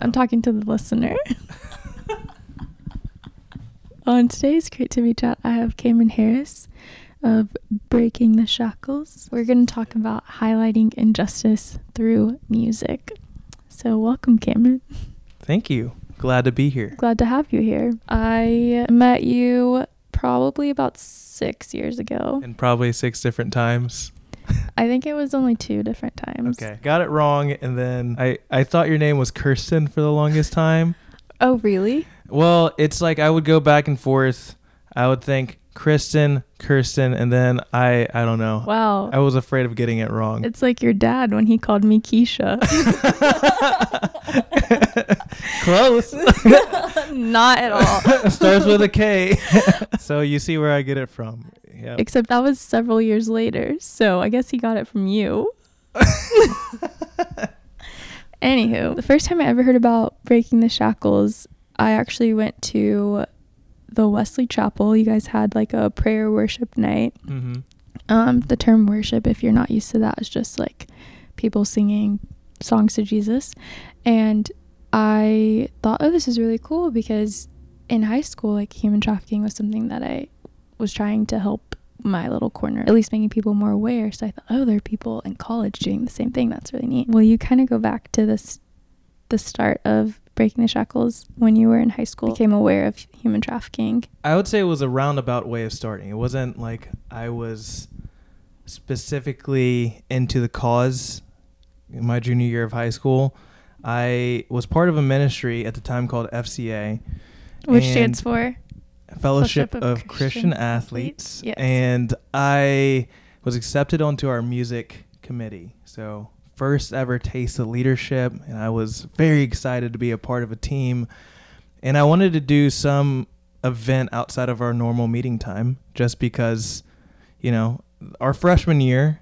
I'm talking to the listener. On today's Creativity Chat, I have Cameron Harris of Breaking the Shackles. We're going to talk about highlighting injustice through music. So, welcome, Cameron. Thank you. Glad to be here. Glad to have you here. I met you probably about six years ago. And probably six different times. I think it was only two different times. Okay. Got it wrong. And then I, I thought your name was Kirsten for the longest time. Oh, really? Well, it's like I would go back and forth. I would think Kristen, Kirsten, and then I I don't know. Wow. I was afraid of getting it wrong. It's like your dad when he called me Keisha. Close. Not at all. Starts with a K. so you see where I get it from. Yeah. Except that was several years later. So I guess he got it from you. Anywho, the first time I ever heard about breaking the shackles, I actually went to the Wesley Chapel. You guys had like a prayer worship night. hmm Um, the term worship, if you're not used to that, is just like people singing songs to Jesus. And I thought, oh, this is really cool because in high school, like human trafficking was something that I was trying to help my little corner, at least making people more aware. So I thought, oh, there are people in college doing the same thing. That's really neat. Will you kind of go back to this, the start of breaking the shackles when you were in high school, became aware of human trafficking? I would say it was a roundabout way of starting. It wasn't like I was specifically into the cause in my junior year of high school. I was part of a ministry at the time called FCA, Which stands for? Fellowship Fellowship of of, Christian Christian, Athletes. Yes. And I was accepted onto our music committee. So, first ever taste of leadership. And I was very excited to be a part of a team. And I wanted to do some event outside of our normal meeting time just because, you know, our freshman year,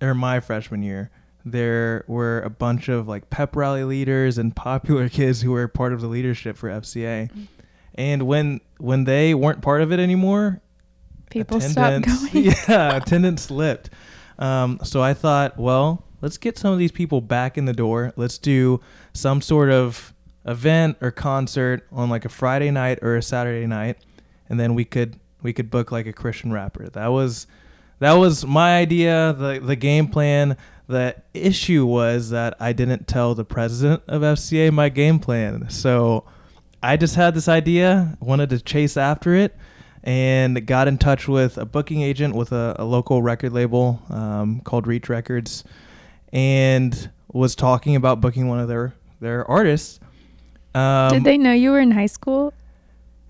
or my freshman year, there were a bunch of like pep rally leaders and popular kids who were part of the leadership for FCA. Mm. And when when they weren't part of it anymore, People stopped going. Yeah, attendance slipped. Um, so I thought, well, let's get some of these people back in the door. Let's do some sort of event or concert on like a Friday night or a Saturday night, and then we could we could book like a Christian rapper. That was that was my idea, the the game plan. The issue was that I didn't tell the president of FCA my game plan. So I just had this idea, wanted to chase after it, and got in touch with a booking agent with a, a local record label um, called Reach Records, and was talking about booking one of their their artists. Um, Did they know you were in high school?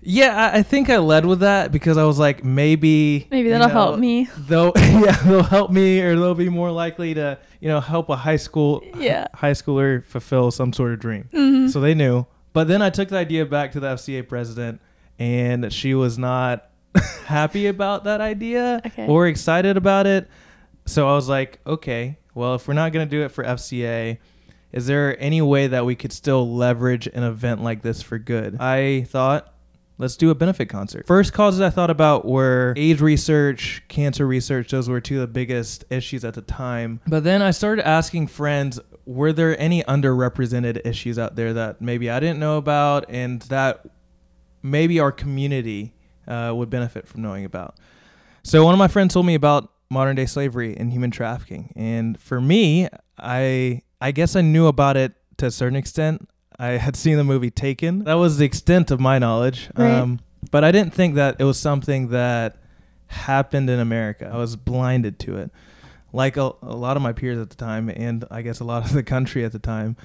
Yeah, I, I think I led with that because I was like, maybe maybe that'll know, help me. They'll yeah, they'll help me, or they'll be more likely to you know help a high school Yeah. high schooler fulfill some sort of dream. Mhm. So they knew. But then I took the idea back to the FCA president, and she was not happy about that idea Okay. or excited about it. So I was like, okay, well, if we're not going to do it for FCA, is there any way that we could still leverage an event like this for good? I thought, let's do a benefit concert. First causes I thought about were AIDS research, cancer research. Those were two of the biggest issues at the time. But then I started asking friends, were there any underrepresented issues out there that maybe I didn't know about and that maybe our community uh, would benefit from knowing about? So one of my friends told me about modern day slavery and human trafficking. And for me, I I guess I knew about it to a certain extent. I had seen the movie Taken. That was the extent of my knowledge. Right. Um, but I didn't think that it was something that happened in America. I was blinded to it, like a, a lot of my peers at the time, and I guess a lot of the country at the time.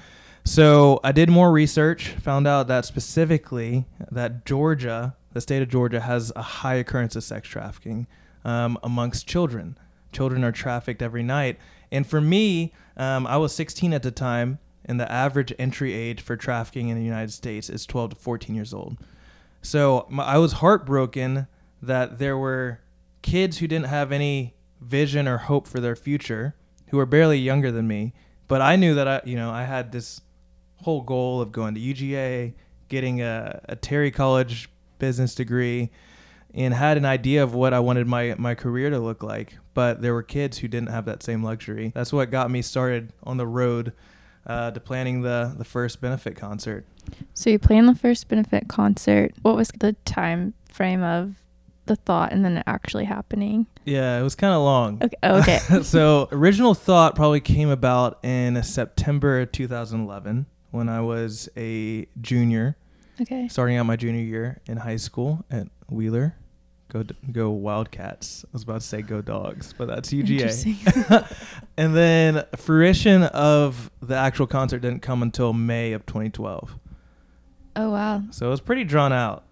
So I did more research, found out that specifically that Georgia, the state of Georgia, has a high occurrence of sex trafficking um, amongst children. Children are trafficked every night, and for me, um, I was 16 at the time, and the average entry age for trafficking in the United States is 12 to 14 years old. So my, I was heartbroken that there were kids who didn't have any vision or hope for their future, who were barely younger than me. But I knew that I, you know, I had this whole goal of going to UGA, getting a, a Terry College business degree, and had an idea of what I wanted my my career to look like. But there were kids who didn't have that same luxury. That's what got me started on the road uh, to planning the the first benefit concert. So you planned the first benefit concert. What was the time frame of the thought and then it actually happening? Yeah, it was kind of long. Okay. oh, okay. so original thought probably came about in September 2011 when I was a junior, okay. starting out my junior year in high school at Wheeler. Go go Wildcats! I was about to say go Dogs, but that's Interesting. UGA. and then fruition of the actual concert didn't come until May of 2012. oh wow. So it was pretty drawn out.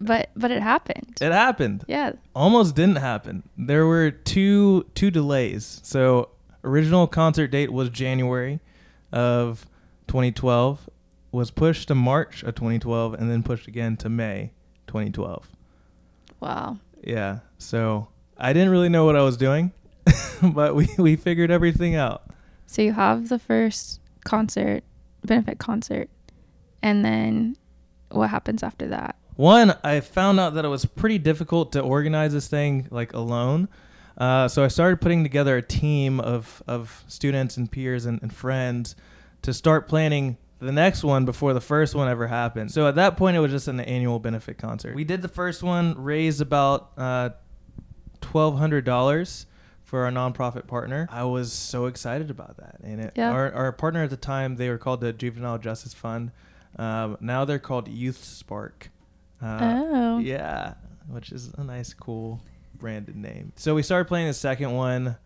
But but it happened. It happened. yeah. almost didn't happen. There were two two delays. So original concert date was January of 2012, was pushed to March of 2012, and then pushed again to May 2012. Wow. Yeah. So I didn't really know what I was doing, but we we figured everything out. So you have the first concert, benefit concert, and then what happens after that? One, I found out that it was pretty difficult to organize this thing like alone. Uh, so I started putting together a team of, of students and peers and, and friends to start planning the next one before the first one ever happened. So at that point, it was just an annual benefit concert. We did the first one, raised about uh, $1,200 for our nonprofit partner. I was so excited about that. And it, Yeah. our, our partner at the time, they were called the Juvenile Justice Fund. Um, now they're called Youth Spark. Uh, oh. yeah, which is a nice, cool branded name. So we started playing the second one,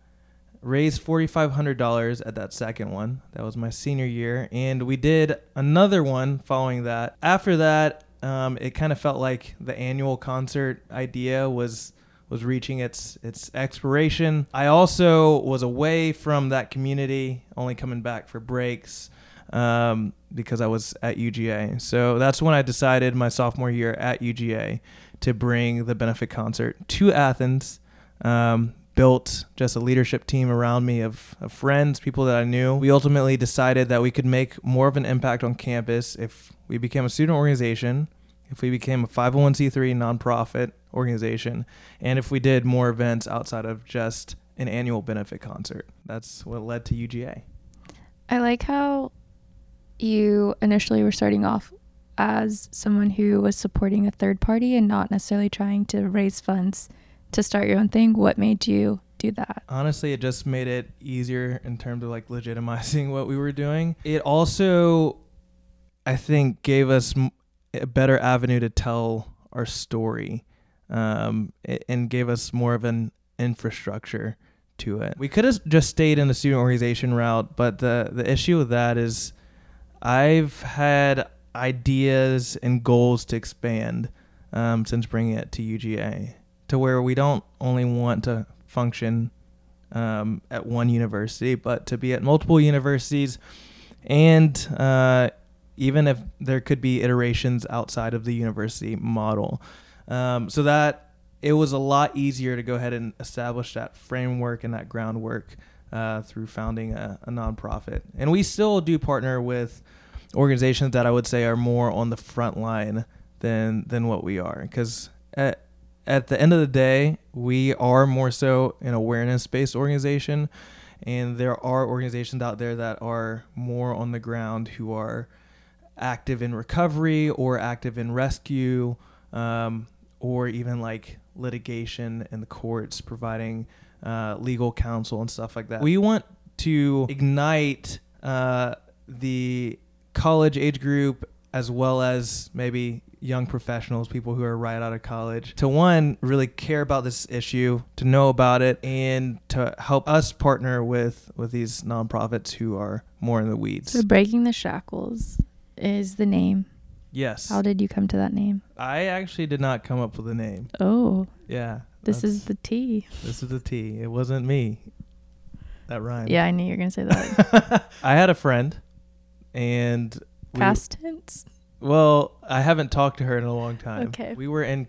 raised forty five hundred dollars at that second one. That was my senior year, and we did another one following that. After that, um, it kind of felt like the annual concert idea was was reaching its its expiration. I also was away from that community, only coming back for breaks um, because I was at UGA. So that's when I decided my sophomore year at UGA to bring the benefit concert to Athens. Um, built just a leadership team around me of, of friends, people that I knew. We ultimately decided that we could make more of an impact on campus if we became a student organization, if we became a 501c3 nonprofit organization, and if we did more events outside of just an annual benefit concert. That's what led to UGA. I like how you initially were starting off as someone who was supporting a third party and not necessarily trying to raise funds to start your own thing. What made you do that? honestly it just made it easier in terms of like legitimizing what we were doing it also i think gave us a better avenue to tell our story um, and gave us more of an infrastructure to it we could have just stayed in the student organization route but the the issue with that is i've had ideas and goals to expand um, since bringing it to uga to where we don't only want to function um, at one university, but to be at multiple universities, and uh, even if there could be iterations outside of the university model, um, so that it was a lot easier to go ahead and establish that framework and that groundwork uh, through founding a, a nonprofit. And we still do partner with organizations that I would say are more on the front line than than what we are, because at the end of the day, we are more so an awareness based organization. And there are organizations out there that are more on the ground who are active in recovery or active in rescue um, or even like litigation in the courts, providing uh, legal counsel and stuff like that. We want to ignite uh, the college age group as well as maybe young professionals, people who are right out of college, to one, really care about this issue, to know about it, and to help us partner with with these nonprofits who are more in the weeds. So, Breaking the Shackles is the name. yes. How did you come to that name? I actually did not come up with a name. Oh, Yeah. this is the T. this is the T. It wasn't me. That rhymed. Yeah, I knew you were going to say that. I had a friend and we- Past tense. Well, I haven't talked to her in a long time. Okay. We were in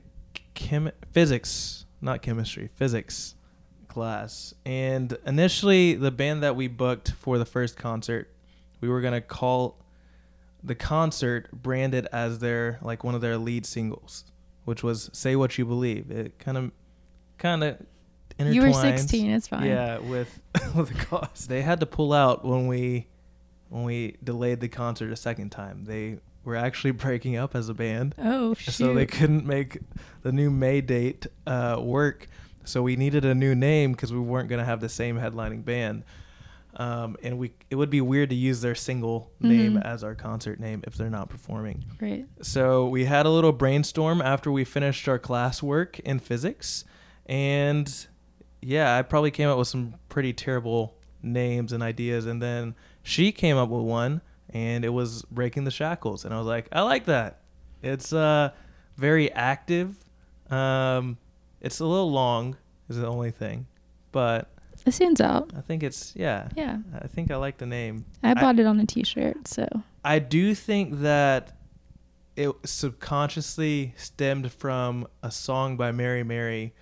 chem physics, not chemistry, physics class. And initially the band that we booked for the first concert, we were going to call the concert branded as their like one of their lead singles, which was Say What You Believe. It kind of kind of You were 16. It's fine. Yeah, with with the cause. They had to pull out when we when we delayed the concert a second time. They were actually breaking up as a band. Oh shoot. So they couldn't make the new May date uh, work. So we needed a new name because we weren't going to have the same headlining band. Um, and we it would be weird to use their single name Mhm. as our concert name if they're not performing. Right. So we had a little brainstorm after we finished our classwork in physics, and yeah, I probably came up with some pretty terrible names and ideas, and then she came up with one, and it was breaking the shackles, and I was like, I like that. It's uh very active. Um, it's a little long, is the only thing, but It stands out. I think it's yeah. Yeah. I think I like the name. I bought it on a T-shirt, so I do think that it subconsciously stemmed from a song by Mary Mary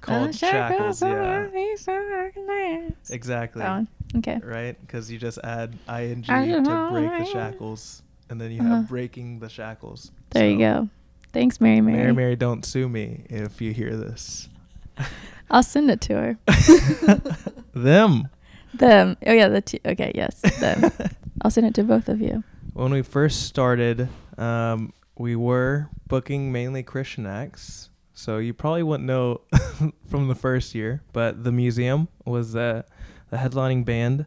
called Shackles. Yeah, exactly. That. Okay. Right? Because you just add ing to break the shackles, and then you Uh-huh. have breaking the shackles. There you go. Thanks, Mary Mary. Mary Mary, don't sue me if you hear this. I'll send it to her. Them. Them. Oh yeah, the two. Okay, yes, them. I'll send it to both of you. When we first started, um, we were booking mainly Christian acts. So you probably wouldn't know from the first year, but the museum was the, the headlining band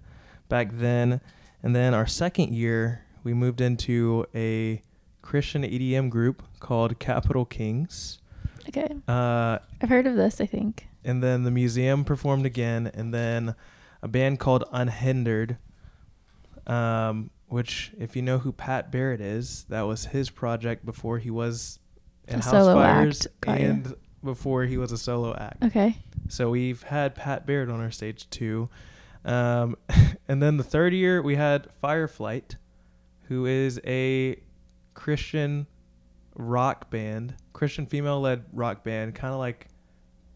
back then. And then our second year, we moved into a Christian EDM group called Capital Kings. Okay, Uh, I've heard of this. I think. and then the museum performed again, and then a band called Unhindered, um, which, if you know who Pat Barrett is, that was his project before he was in A House solo Fires act. And before he was a solo act. Okay. So we've had Pat Barrett on our stage too. Um, and then the third year we had Fireflight, who is a Christian rock band, Christian female led rock band, kind of like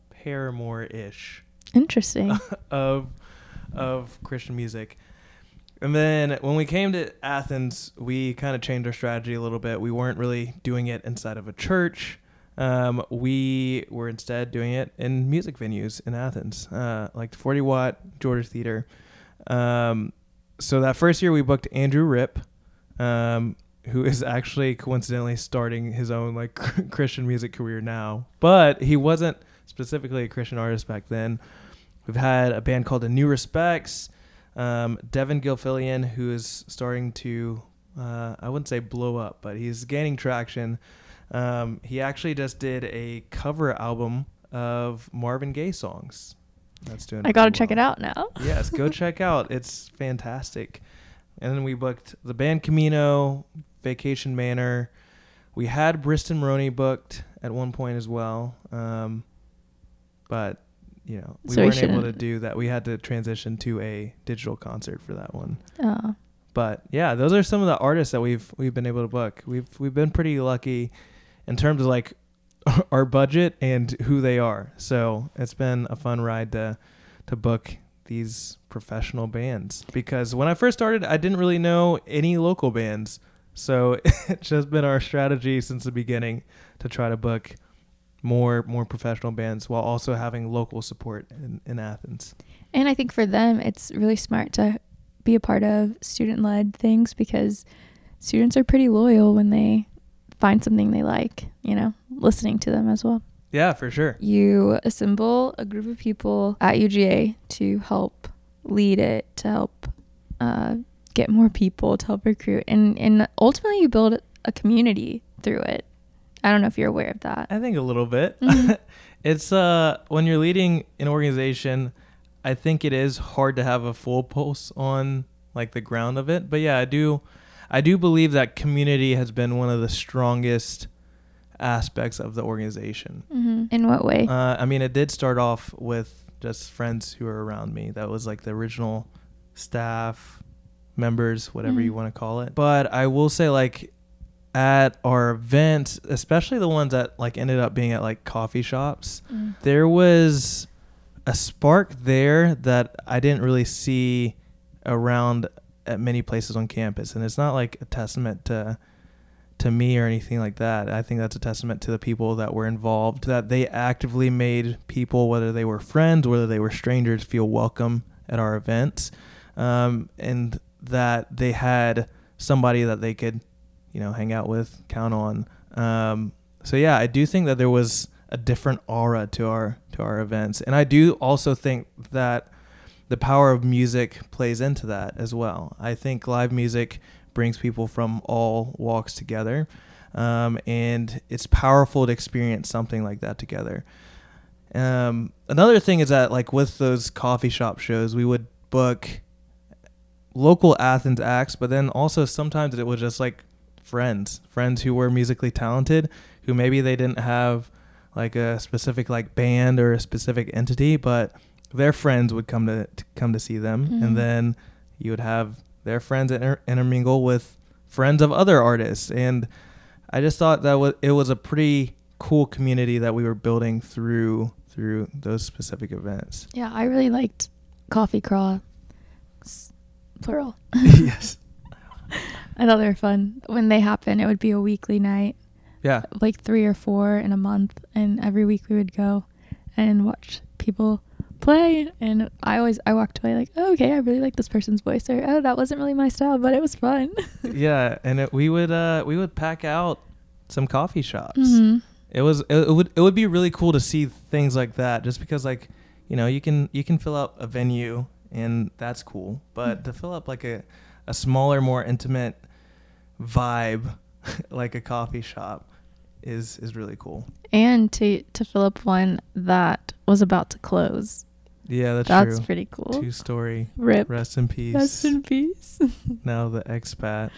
Paramore ish Interesting. of of Christian music. And then when we came to Athens, we kind of changed our strategy a little bit. We weren't really doing it inside of a church. Um, we were instead doing it in music venues in Athens, uh, like the 40 Watt Georgia Theater. Um, so that first year we booked Andrew Ripp, um, who is actually coincidentally starting his own like Christian music career now, but he wasn't specifically a Christian artist back then. We've had a band called The New Respects, um, Devon Gilfillian, who is starting to, uh, I wouldn't say blow up, but he's gaining traction. Um, he actually just did a cover album of Marvin Gaye songs. That's doing. I gotta pretty check it out now. Yes, go check out. It's fantastic. And then we booked the band Camino, Vacation Manor. We had Briston Maroney booked at one point as well, um, but you know we So weren't able to do that. We had to transition to a digital concert for that one. Oh, But yeah, those are some of the artists that we've we've been able to book. We've we've been pretty lucky in terms of like our budget and who they are. So it's been a fun ride to to book these professional bands because when I first started, I didn't really know any local bands. So it's just been our strategy since the beginning to try to book more more professional bands while also having local support in, in Athens. and I think for them, it's really smart to be a part of student-led things because students are pretty loyal when they find something they like. You know, listening to them as well. Yeah, for sure. you assemble a group of people at UGA to help lead it, to help uh, get more people, to help recruit, and and ultimately you build a community through it. I don't know if you're aware of that. I think a little bit. Mhm. it's uh when you're leading an organization, I think it is hard to have a full pulse on like the ground of it. But yeah, I do I do believe that community has been one of the strongest aspects of the organization. hmm In what way? Uh, I mean, it did start off with just friends who are around me. That was like the original staff members, whatever you Mhm. want to call it. But I will say, like, at our events, especially the ones that like ended up being at like coffee shops, Mm. there was a spark there that I didn't really see around at many places on campus, and it's not like a testament to to me or anything like that. I think that's a testament to the people that were involved, that they actively made people, whether they were friends, whether they were strangers, feel welcome at our events. Um, and that they had somebody that they could, you know, hang out with, count on. Um, so yeah, I do think that there was a different aura to our to our events, and I do also think that the power of music plays into that as well. I think live music brings people from all walks together, um, and it's powerful to experience something like that together. Um, another thing is that like with those coffee shop shows, we would book local Athens acts, but then also sometimes it was just like friends, friends who were musically talented, who maybe they didn't have like a specific like band or a specific entity, but their friends would come to, to come to see them, Mhm. and then you would have their friends inter- intermingle with friends of other artists, and I just thought that was it was a pretty cool community that we were building through through those specific events. Yeah, I really liked coffee crawl. Plural. yes. I thought they were fun. When they happen, it would be a weekly night, Yeah. like three or four in a month, and every week we would go and watch people play. And I always I walked away like, oh, okay, I really like this person's voice, or oh, that wasn't really my style, but it was fun. yeah, and it, we would uh we would pack out some coffee shops. Mhm. It was it, it would it would be really cool to see things like that just because like you know you can you can fill up a venue and that's cool but Mm. to fill up like a a smaller more intimate vibe like a coffee shop is is really cool. And to to fill up one that was about to close. Yeah, that's, That's true. pretty cool. Two story. Rip. Rest in peace. Rest in peace. now the expat.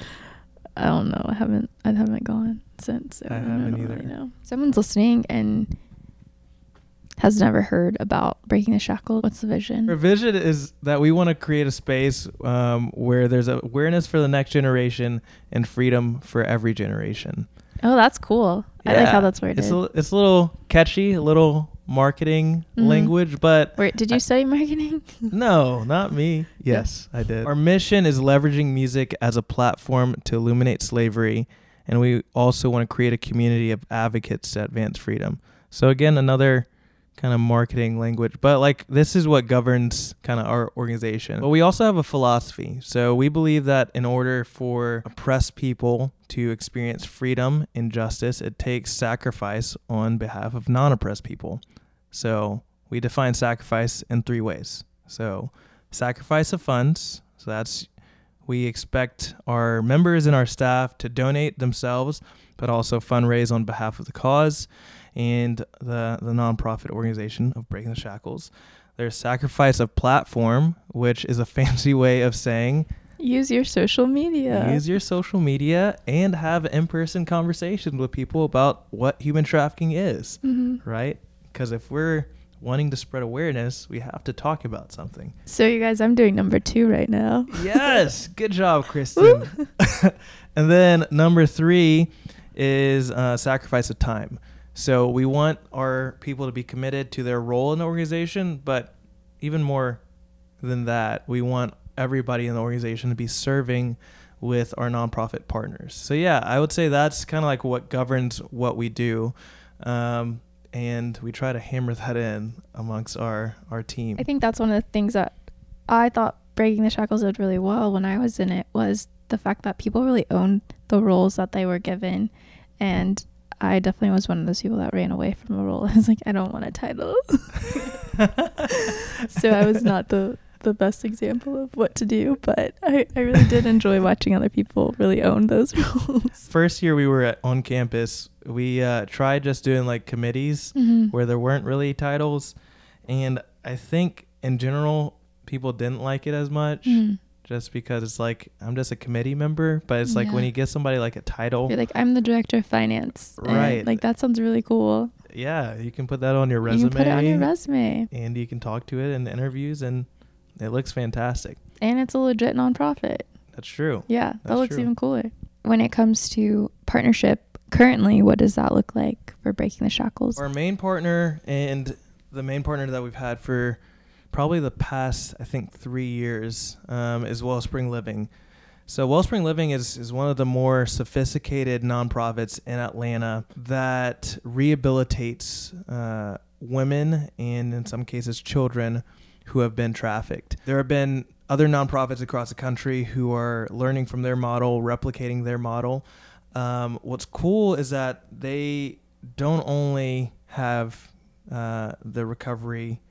I don't know. I haven't. I haven't gone since. so I don't haven't really either. know. Someone's listening and has never heard about breaking the shackle. What's the vision? Our vision is that we want to create a space um, where there's awareness for the next generation and freedom for every generation. Oh, that's cool. I like how that's worded. It's a, it's a little catchy, a little marketing Mhm. language, but Wait, did you I- study marketing? no, not me. Yes, I did. Our mission is leveraging music as a platform to illuminate slavery, and we also want to create a community of advocates to advance freedom. So again, another kind of marketing language, but like this is what governs kind of our organization. But we also have a philosophy. So we believe that in order for oppressed people to experience freedom and justice, it takes sacrifice on behalf of non-oppressed people. So we define sacrifice in three ways. So sacrifice of funds. So that's we expect our members and our staff to donate themselves, but also fundraise on behalf of the cause and the the nonprofit organization of Breaking the Shackles. There's sacrifice of platform, which is a fancy way of saying Use your social media. use your social media and have in-person conversations with people about what human trafficking is Mhm. right? Because if we're wanting to spread awareness, we have to talk about something. So you guys, I'm doing number two right now. Yes, good job, Kristen. and then number three is uh, sacrifice of time. So we want our people to be committed to their role in the organization, but even more than that, we want everybody in the organization to be serving with our nonprofit partners. So yeah, I would say that's kind of like what governs what we do. Um, and we try to hammer that in amongst our our team. I think that's one of the things that I thought Breaking the Shackles did really well when I was in it was the fact that people really owned the roles that they were given. And I definitely was one of those people that ran away from a role. I was like, I don't want a title. so I was not the the best example of what to do, but I, I really did enjoy watching other people really own those roles. First year we were at, on campus, we uh, tried just doing like committees Mhm. where there weren't really titles, and I think in general people didn't like it as much. Mhm. Just because it's like I'm just a committee member, but it's like when you get somebody like a title, You're like, I'm the director of finance. and, Right. like that sounds really cool. yeah, you can put that on your resume. You can put it on your resume. and you can talk to it in interviews, and it looks fantastic. And it's a legit nonprofit. That's true. Yeah, that looks true. even cooler. When it comes to partnership, currently, what does that look like for Breaking the Shackles? Our main partner and the main partner that we've had for probably the past, I think, three years um, is Wellspring Living. So Wellspring Living is, is one of the more sophisticated nonprofits in Atlanta that rehabilitates uh, women and in some cases children who have been trafficked. There have been other nonprofits across the country who are learning from their model, replicating their model. Um, what's cool is that they don't only have uh, the recovery,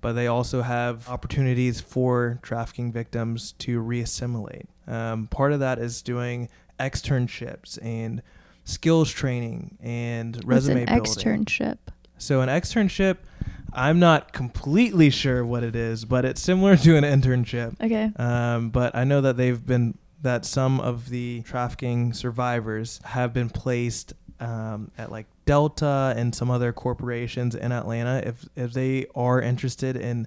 but they also have opportunities for trafficking victims to reassimilate. Um, part of that is doing externships and skills training and resume What's an building. externship? So an externship, I'm not completely sure what it is, but it's similar to an internship. Okay. Um, but I know that they've been that some of the trafficking survivors have been placed um, at like Delta and some other corporations in Atlanta. If if they are interested in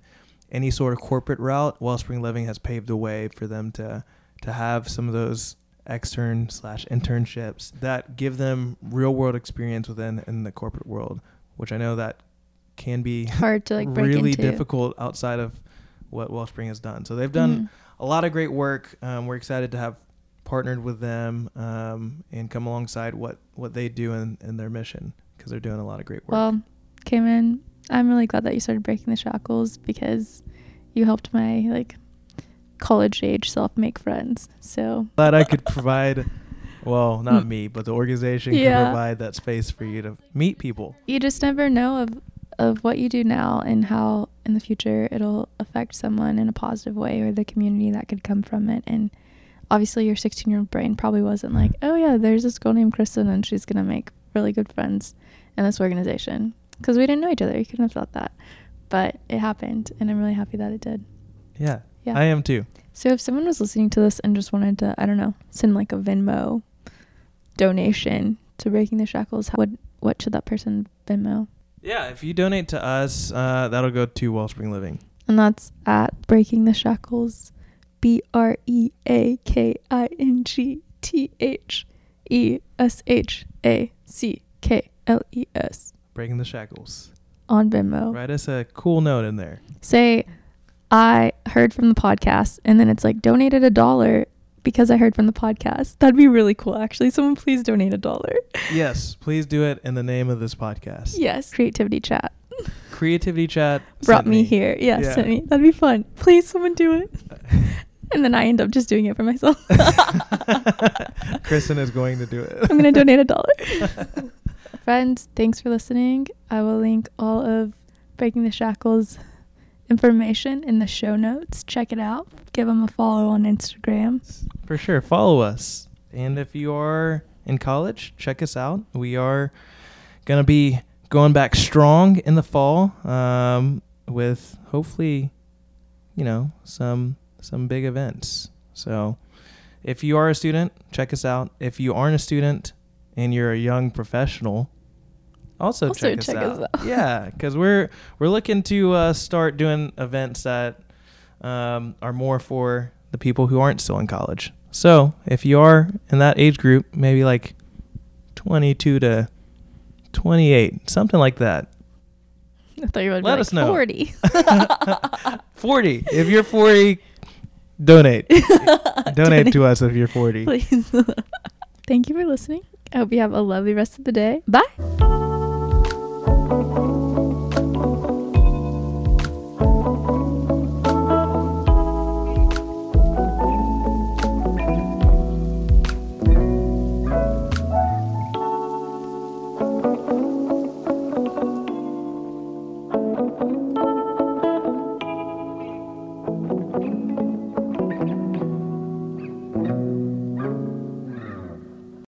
any sort of corporate route, Wellspring Living has paved the way for them to to have some of those extern slash internships that give them real world experience within in the corporate world, which I know that can be Hard to like really into. difficult outside of what Wellspring has done. So they've done Mhm. a lot of great work. Um, we're excited to have partnered with them um, and come alongside what, what they do in, in their mission because they're doing a lot of great work. Well, Cameron, I'm really glad that you started breaking the shackles because you helped my like college age self make friends. So glad I could provide, well, not me, but the organization Yeah. can provide that space for you to meet people. you just never know of of what you do now and how in the future it'll affect someone in a positive way or the community that could come from it. And obviously your 16 year old brain probably wasn't like oh yeah there's this girl named kristen and she's gonna make really good friends in this organization. Because we didn't know each other. You couldn't have thought that. But it happened and i'm really happy that it did. Yeah, Yeah. I am too. so if someone was listening to this and just wanted to i don't know send like a venmo donation to breaking the shackles how would what should that person venmo Yeah, if you donate to us, uh, that'll go to Wellspring Living. And that's at Breaking the Shackles. B R E A K I N G T H E S H A C K L E S Breaking the shackles. on Venmo. Write us a cool note in there. Say, I heard from the podcast, and then it's like donated a dollar because I heard from the podcast. That'd be really cool, actually. Someone please donate a dollar. Yes, please do it in the name of this podcast. Yes. Creativity chat Creativity Chat brought sent me, here. Yeah, Yeah. sent me. That'd be fun. Please, someone do it. And then I end up just doing it for myself. Kristen is going to do it. I'm gonna donate a dollar. Friends, thanks for listening. I will link all of Breaking the Shackles information in the show notes. Check it out. Give them a follow on Instagram. For sure. Follow us. And if you are in college, check us out. We are going to be going back strong in the fall um, with hopefully, you know, some some big events. So if you are a student, check us out. If you aren't a student and you're a young professional, also, Also check, check us us out. yeah, because we're we're looking to uh, start doing events that um, are more for the people who aren't still in college. So if you are in that age group, maybe like 22 to 28, something like that. I thought you were Let like us know. 40. 40. If you're 40, donate. donate to us if you're 40. Please. Thank you for listening. I hope you have a lovely rest of the day. Bye.